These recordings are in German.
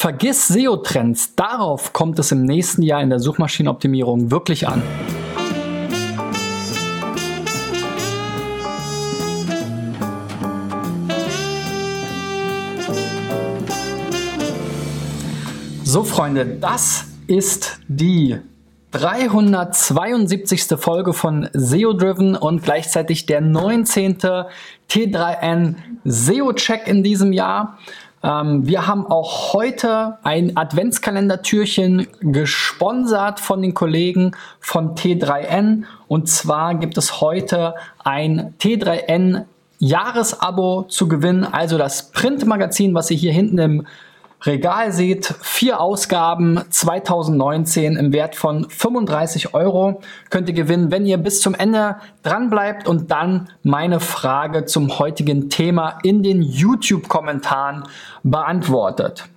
Vergiss SEO-Trends, darauf kommt es im nächsten Jahr in der Suchmaschinenoptimierung wirklich an. So Freunde, das ist die 372. Folge von SEO Driven und gleichzeitig der 19. T3N SEO Check in diesem Jahr. Ähm, wir haben auch heute ein Adventskalender-Türchen gesponsert von den Kollegen von T3N. Und zwar gibt es heute ein T3N Jahresabo zu gewinnen, also das Printmagazin, was ihr hier hinten im Regal seht, vier Ausgaben 2019 im Wert von 35 Euro könnt ihr gewinnen, wenn ihr bis zum Ende dran bleibt und dann meine Frage zum heutigen Thema in den YouTube-Kommentaren beantwortet.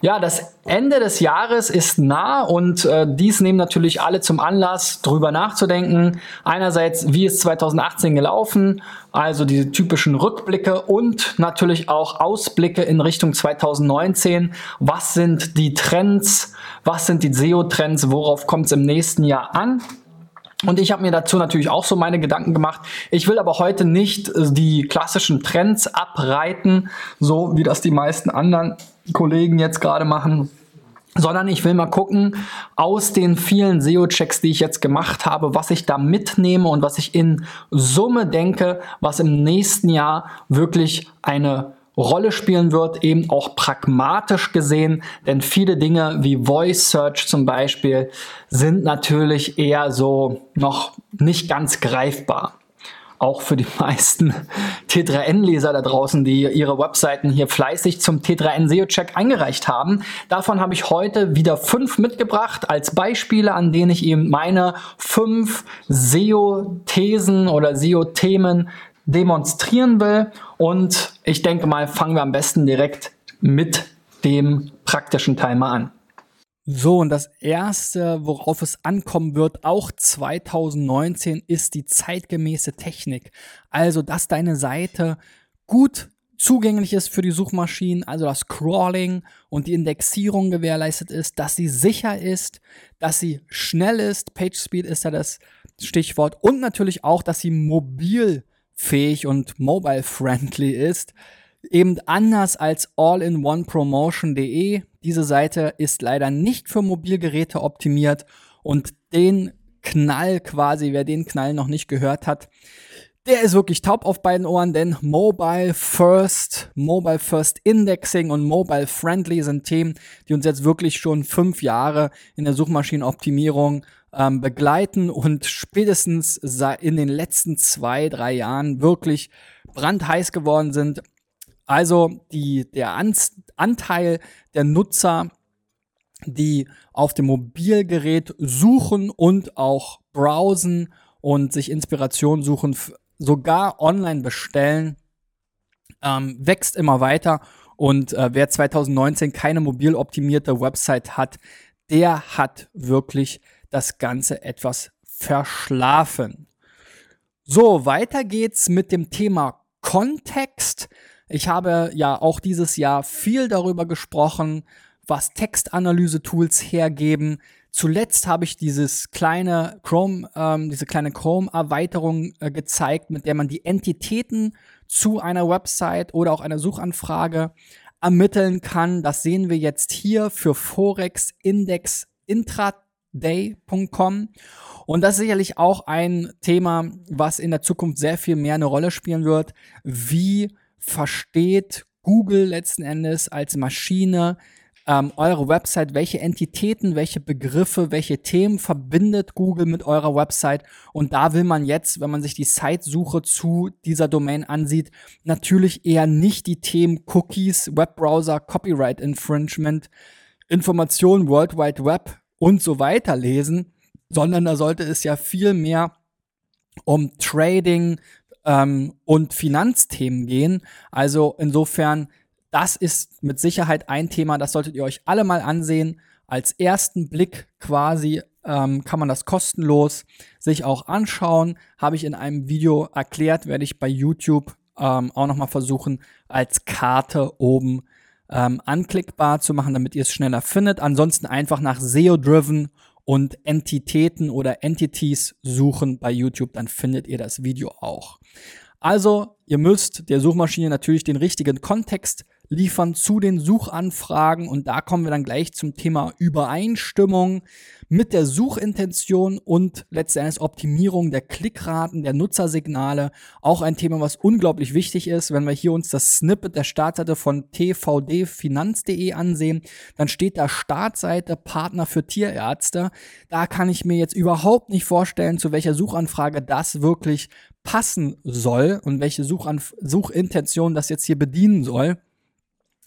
Ja, das Ende des Jahres ist nah und äh, dies nehmen natürlich alle zum Anlass, drüber nachzudenken. Einerseits, wie ist 2018 gelaufen, also diese typischen Rückblicke und natürlich auch Ausblicke in Richtung 2019. Was sind die Trends? Was sind die SEO-Trends? Worauf kommt es im nächsten Jahr an? Und ich habe mir dazu natürlich auch so meine Gedanken gemacht. Ich will aber heute nicht äh, die klassischen Trends abreiten, so wie das die meisten anderen Kollegen jetzt gerade machen, sondern ich will mal gucken aus den vielen SEO-Checks, die ich jetzt gemacht habe, was ich da mitnehme und was ich in Summe denke, was im nächsten Jahr wirklich eine Rolle spielen wird, eben auch pragmatisch gesehen, denn viele Dinge wie Voice Search zum Beispiel sind natürlich eher so noch nicht ganz greifbar auch für die meisten T3N-Leser da draußen, die ihre Webseiten hier fleißig zum T3N SEO-Check eingereicht haben. Davon habe ich heute wieder fünf mitgebracht als Beispiele, an denen ich eben meine fünf SEO-Thesen oder SEO-Themen demonstrieren will. Und ich denke mal, fangen wir am besten direkt mit dem praktischen Teil mal an. So, und das Erste, worauf es ankommen wird, auch 2019, ist die zeitgemäße Technik. Also, dass deine Seite gut zugänglich ist für die Suchmaschinen, also das Crawling und die Indexierung gewährleistet ist, dass sie sicher ist, dass sie schnell ist, PageSpeed ist ja das Stichwort, und natürlich auch, dass sie mobilfähig und mobile-friendly ist. Eben anders als all-in-one-promotion.de. Diese Seite ist leider nicht für Mobilgeräte optimiert und den Knall quasi, wer den Knall noch nicht gehört hat, der ist wirklich taub auf beiden Ohren, denn Mobile First, Mobile First Indexing und Mobile Friendly sind Themen, die uns jetzt wirklich schon fünf Jahre in der Suchmaschinenoptimierung ähm, begleiten und spätestens in den letzten zwei, drei Jahren wirklich brandheiß geworden sind. Also die, der An Anteil der Nutzer, die auf dem Mobilgerät suchen und auch browsen und sich Inspiration suchen, sogar online bestellen, ähm, wächst immer weiter. Und äh, wer 2019 keine mobil optimierte Website hat, der hat wirklich das Ganze etwas verschlafen. So, weiter geht's mit dem Thema Kontext. Ich habe ja auch dieses Jahr viel darüber gesprochen, was Textanalyse-Tools hergeben. Zuletzt habe ich dieses kleine Chrome, ähm, diese kleine Chrome-Erweiterung äh, gezeigt, mit der man die Entitäten zu einer Website oder auch einer Suchanfrage ermitteln kann. Das sehen wir jetzt hier für Forex Index Intraday.com. Und das ist sicherlich auch ein Thema, was in der Zukunft sehr viel mehr eine Rolle spielen wird. Wie versteht Google letzten Endes als Maschine ähm, eure Website, welche Entitäten, welche Begriffe, welche Themen verbindet Google mit eurer Website. Und da will man jetzt, wenn man sich die Sitesuche zu dieser Domain ansieht, natürlich eher nicht die Themen Cookies, Webbrowser, Copyright Infringement, Information, World Wide Web und so weiter lesen, sondern da sollte es ja viel mehr um Trading, ähm, und Finanzthemen gehen. Also insofern, das ist mit Sicherheit ein Thema, das solltet ihr euch alle mal ansehen. Als ersten Blick quasi ähm, kann man das kostenlos sich auch anschauen. Habe ich in einem Video erklärt, werde ich bei YouTube ähm, auch nochmal versuchen, als Karte oben ähm, anklickbar zu machen, damit ihr es schneller findet. Ansonsten einfach nach SEO-Driven und Entitäten oder Entities suchen bei YouTube, dann findet ihr das Video auch. Also, ihr müsst der Suchmaschine natürlich den richtigen Kontext liefern zu den Suchanfragen und da kommen wir dann gleich zum Thema Übereinstimmung mit der Suchintention und letztendlich Optimierung der Klickraten, der Nutzersignale. Auch ein Thema, was unglaublich wichtig ist. Wenn wir hier uns das Snippet der Startseite von tvdfinanz.de ansehen, dann steht da Startseite Partner für Tierärzte. Da kann ich mir jetzt überhaupt nicht vorstellen, zu welcher Suchanfrage das wirklich passen soll und welche Suchanf Suchintention das jetzt hier bedienen soll.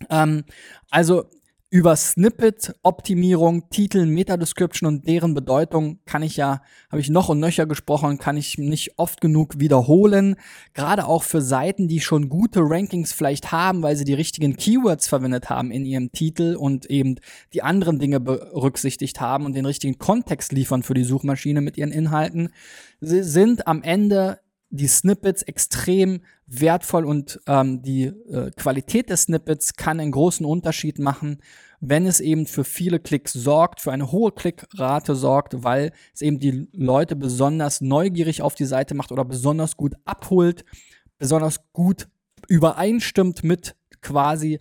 Ähm, also über Snippet-Optimierung, Titel, Meta-Description und deren Bedeutung kann ich ja, habe ich noch und nöcher gesprochen, kann ich nicht oft genug wiederholen. Gerade auch für Seiten, die schon gute Rankings vielleicht haben, weil sie die richtigen Keywords verwendet haben in ihrem Titel und eben die anderen Dinge berücksichtigt haben und den richtigen Kontext liefern für die Suchmaschine mit ihren Inhalten. Sie sind am Ende die Snippets extrem wertvoll und ähm, die äh, Qualität des Snippets kann einen großen Unterschied machen, wenn es eben für viele Klicks sorgt, für eine hohe Klickrate sorgt, weil es eben die Leute besonders neugierig auf die Seite macht oder besonders gut abholt, besonders gut übereinstimmt mit quasi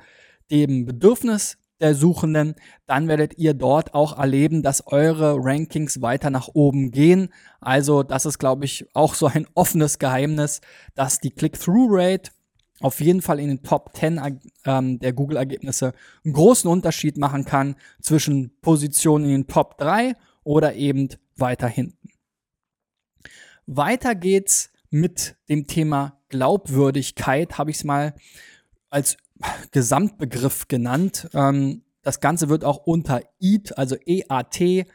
dem Bedürfnis der Suchenden, dann werdet ihr dort auch erleben, dass eure Rankings weiter nach oben gehen. Also das ist, glaube ich, auch so ein offenes Geheimnis, dass die Click-Through-Rate auf jeden Fall in den Top 10 ähm, der Google-Ergebnisse einen großen Unterschied machen kann zwischen Positionen in den Top 3 oder eben weiter hinten. Weiter geht's mit dem Thema Glaubwürdigkeit, habe ich es mal als Gesamtbegriff genannt. Ähm, das Ganze wird auch unter EAT, also EAT,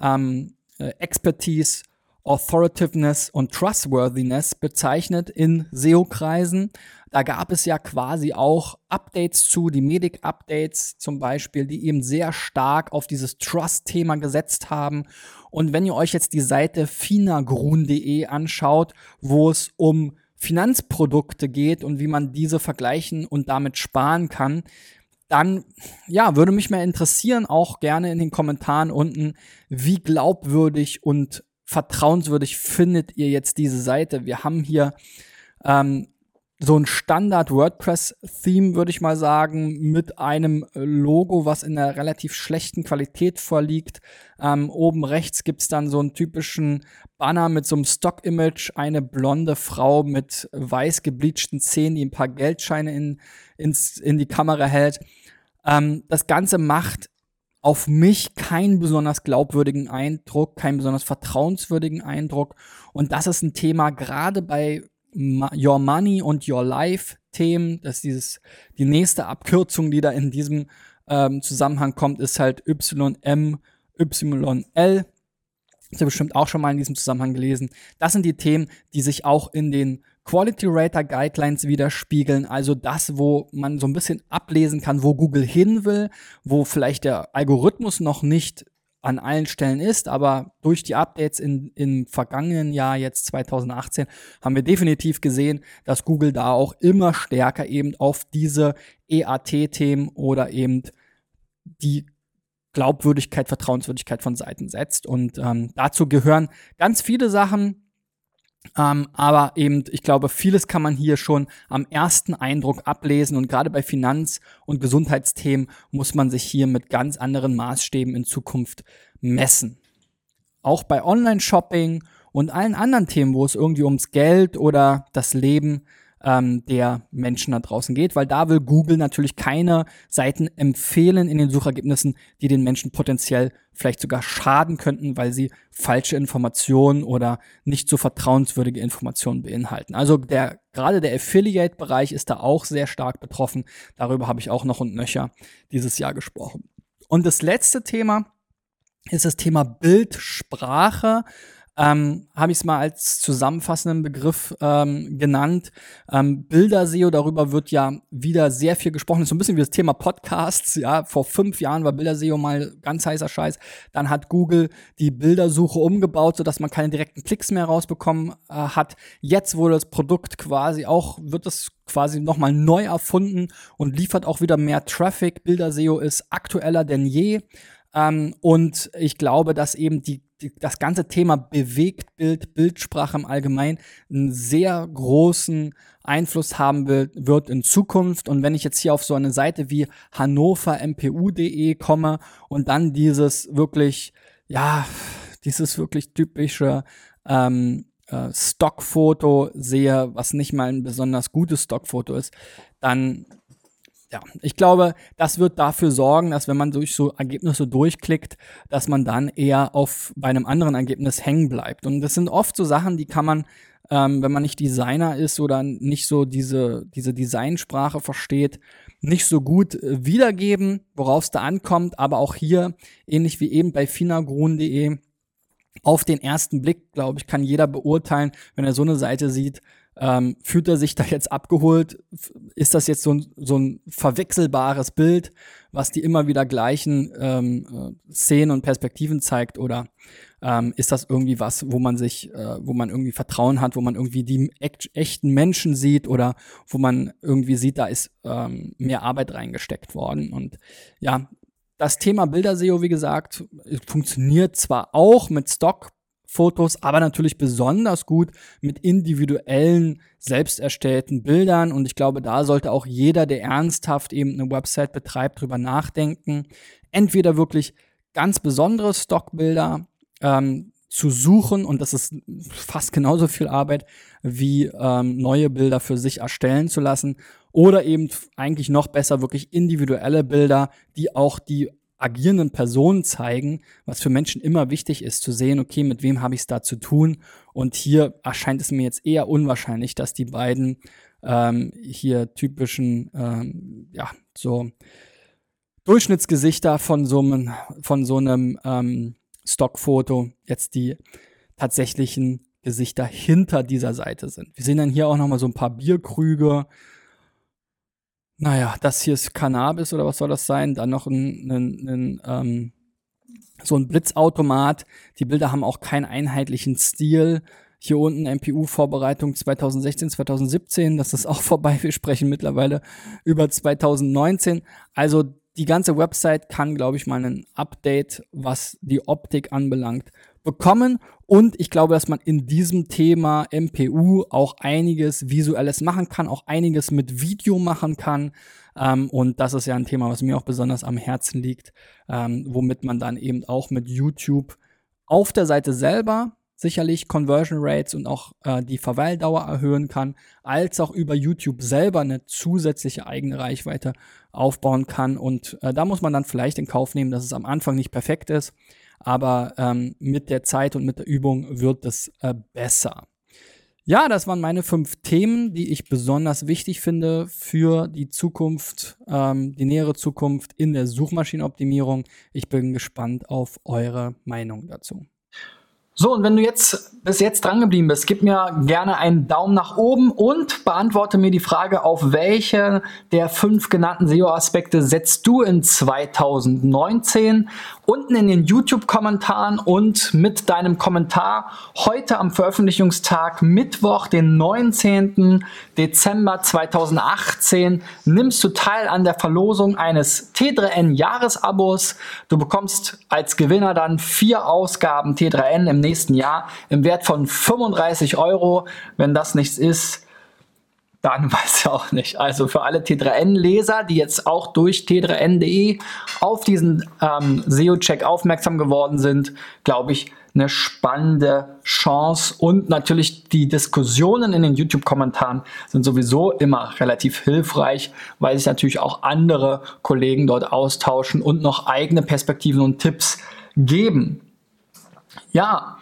ähm, äh, Expertise, Authoritiveness und Trustworthiness bezeichnet in SEO-Kreisen. Da gab es ja quasi auch Updates zu, die Medic-Updates zum Beispiel, die eben sehr stark auf dieses Trust-Thema gesetzt haben. Und wenn ihr euch jetzt die Seite finagrun.de anschaut, wo es um Finanzprodukte geht und wie man diese vergleichen und damit sparen kann, dann ja, würde mich mal interessieren, auch gerne in den Kommentaren unten, wie glaubwürdig und vertrauenswürdig findet ihr jetzt diese Seite? Wir haben hier ähm, so ein Standard WordPress-Theme, würde ich mal sagen, mit einem Logo, was in einer relativ schlechten Qualität vorliegt. Ähm, oben rechts gibt's dann so einen typischen Banner mit so einem Stock-Image, eine blonde Frau mit weiß gebleachten Zähnen, die ein paar Geldscheine in, ins, in die Kamera hält. Ähm, das Ganze macht auf mich keinen besonders glaubwürdigen Eindruck, keinen besonders vertrauenswürdigen Eindruck. Und das ist ein Thema gerade bei Your Money und Your Life Themen. Das ist dieses, die nächste Abkürzung, die da in diesem ähm, Zusammenhang kommt, ist halt YM, YL. Das habt ihr bestimmt auch schon mal in diesem Zusammenhang gelesen. Das sind die Themen, die sich auch in den Quality Rater Guidelines widerspiegeln, also das, wo man so ein bisschen ablesen kann, wo Google hin will, wo vielleicht der Algorithmus noch nicht an allen Stellen ist, aber durch die Updates in, im vergangenen Jahr, jetzt 2018, haben wir definitiv gesehen, dass Google da auch immer stärker eben auf diese EAT-Themen oder eben die Glaubwürdigkeit, Vertrauenswürdigkeit von Seiten setzt. Und ähm, dazu gehören ganz viele Sachen, ähm, aber eben, ich glaube, vieles kann man hier schon am ersten Eindruck ablesen und gerade bei Finanz- und Gesundheitsthemen muss man sich hier mit ganz anderen Maßstäben in Zukunft messen. Auch bei Online-Shopping und allen anderen Themen, wo es irgendwie ums Geld oder das Leben ähm, der Menschen da draußen geht, weil da will Google natürlich keine Seiten empfehlen in den Suchergebnissen, die den Menschen potenziell vielleicht sogar schaden könnten, weil sie falsche Informationen oder nicht so vertrauenswürdige Informationen beinhalten. Also der gerade der Affiliate-Bereich ist da auch sehr stark betroffen. Darüber habe ich auch noch und nöcher dieses Jahr gesprochen. Und das letzte Thema ist das Thema Bildsprache. Ähm, habe ich es mal als zusammenfassenden Begriff ähm, genannt. Ähm, Bilder-SEO, darüber wird ja wieder sehr viel gesprochen. Das ist so ein bisschen wie das Thema Podcasts. Ja, vor fünf Jahren war Bilder-SEO mal ganz heißer Scheiß. Dann hat Google die Bildersuche umgebaut, sodass man keine direkten Klicks mehr rausbekommen äh, hat. Jetzt wurde das Produkt quasi auch, wird es quasi nochmal neu erfunden und liefert auch wieder mehr Traffic. Bilder-SEO ist aktueller denn je. Ähm, und ich glaube, dass eben die, das ganze Thema Bewegtbild, Bildsprache im Allgemeinen einen sehr großen Einfluss haben wird in Zukunft. Und wenn ich jetzt hier auf so eine Seite wie hannovermpu.de komme und dann dieses wirklich, ja, dieses wirklich typische ähm, äh, Stockfoto sehe, was nicht mal ein besonders gutes Stockfoto ist, dann ja, ich glaube, das wird dafür sorgen, dass wenn man durch so Ergebnisse durchklickt, dass man dann eher auf bei einem anderen Ergebnis hängen bleibt. Und das sind oft so Sachen, die kann man, ähm, wenn man nicht Designer ist oder nicht so diese, diese Designsprache versteht, nicht so gut äh, wiedergeben, worauf es da ankommt. Aber auch hier, ähnlich wie eben bei finagrun.de, auf den ersten Blick, glaube ich, kann jeder beurteilen, wenn er so eine Seite sieht, ähm, fühlt er sich da jetzt abgeholt? Ist das jetzt so ein, so ein verwechselbares Bild, was die immer wieder gleichen ähm, äh, Szenen und Perspektiven zeigt? Oder ähm, ist das irgendwie was, wo man sich, äh, wo man irgendwie Vertrauen hat, wo man irgendwie die echt, echten Menschen sieht oder wo man irgendwie sieht, da ist ähm, mehr Arbeit reingesteckt worden? Und ja, das Thema Bilderseo, wie gesagt, funktioniert zwar auch mit Stock Fotos, aber natürlich besonders gut mit individuellen, selbst erstellten Bildern. Und ich glaube, da sollte auch jeder, der ernsthaft eben eine Website betreibt, drüber nachdenken. Entweder wirklich ganz besondere Stockbilder ähm, zu suchen und das ist fast genauso viel Arbeit wie ähm, neue Bilder für sich erstellen zu lassen oder eben eigentlich noch besser wirklich individuelle Bilder, die auch die agierenden Personen zeigen, was für Menschen immer wichtig ist, zu sehen, okay, mit wem habe ich es da zu tun. Und hier erscheint es mir jetzt eher unwahrscheinlich, dass die beiden ähm, hier typischen, ähm, ja, so Durchschnittsgesichter von so einem, von so einem ähm, Stockfoto jetzt die tatsächlichen Gesichter hinter dieser Seite sind. Wir sehen dann hier auch nochmal so ein paar Bierkrüge, naja, das hier ist Cannabis oder was soll das sein? Dann noch ein, ein, ein ähm, so ein Blitzautomat. Die Bilder haben auch keinen einheitlichen Stil. Hier unten MPU-Vorbereitung 2016, 2017, das ist auch vorbei. Wir sprechen mittlerweile über 2019. Also die ganze Website kann, glaube ich, mal ein Update, was die Optik anbelangt, bekommen. Und ich glaube, dass man in diesem Thema MPU auch einiges Visuelles machen kann, auch einiges mit Video machen kann. Ähm, und das ist ja ein Thema, was mir auch besonders am Herzen liegt, ähm, womit man dann eben auch mit YouTube auf der Seite selber sicherlich Conversion Rates und auch äh, die Verweildauer erhöhen kann, als auch über YouTube selber eine zusätzliche eigene Reichweite aufbauen kann. Und äh, da muss man dann vielleicht in Kauf nehmen, dass es am Anfang nicht perfekt ist aber ähm, mit der Zeit und mit der Übung wird es äh, besser. Ja, das waren meine fünf Themen, die ich besonders wichtig finde für die Zukunft, ähm, die nähere Zukunft in der Suchmaschinenoptimierung. Ich bin gespannt auf eure Meinung dazu. So, und wenn du jetzt bis jetzt dran geblieben bist, gib mir gerne einen Daumen nach oben und beantworte mir die Frage, auf welche der fünf genannten SEO-Aspekte setzt du in 2019? Unten in den YouTube-Kommentaren und mit deinem Kommentar heute am Veröffentlichungstag Mittwoch, den 19. Dezember 2018, nimmst du teil an der Verlosung eines T3N Jahresabos. Du bekommst als Gewinner dann vier Ausgaben T3N im nächsten Jahr im Wert von 35 Euro. Wenn das nichts ist, dann weiß ich auch nicht. Also für alle T3N-Leser, die jetzt auch durch t3n.de auf diesen ähm, SEO-Check aufmerksam geworden sind, glaube ich, eine spannende Chance. Und natürlich die Diskussionen in den YouTube-Kommentaren sind sowieso immer relativ hilfreich, weil sich natürlich auch andere Kollegen dort austauschen und noch eigene Perspektiven und Tipps geben. Ja,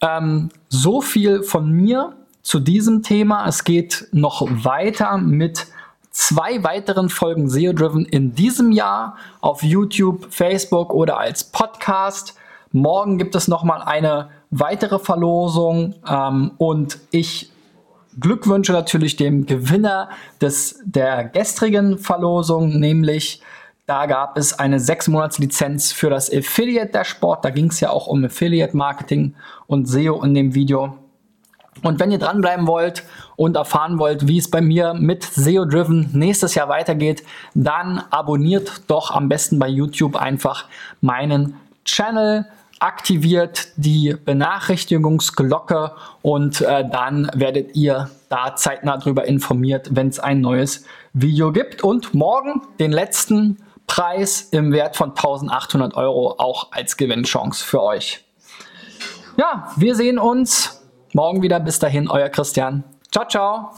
ähm, so viel von mir zu diesem Thema. Es geht noch weiter mit zwei weiteren Folgen SEO Driven in diesem Jahr auf YouTube, Facebook oder als Podcast. Morgen gibt es noch mal eine weitere Verlosungen ähm, und ich Glückwünsche natürlich dem Gewinner des, der gestrigen Verlosung, nämlich da gab es eine 6 Monats Lizenz für das Affiliate Dashboard. Da ging es ja auch um Affiliate Marketing und SEO in dem Video. Und wenn ihr dranbleiben wollt und erfahren wollt, wie es bei mir mit SEO Driven nächstes Jahr weitergeht, dann abonniert doch am besten bei YouTube einfach meinen Channel aktiviert die Benachrichtigungsglocke und äh, dann werdet ihr da zeitnah darüber informiert, wenn es ein neues Video gibt. Und morgen den letzten Preis im Wert von 1800 Euro auch als Gewinnchance für euch. Ja, wir sehen uns morgen wieder. Bis dahin, euer Christian. Ciao, ciao.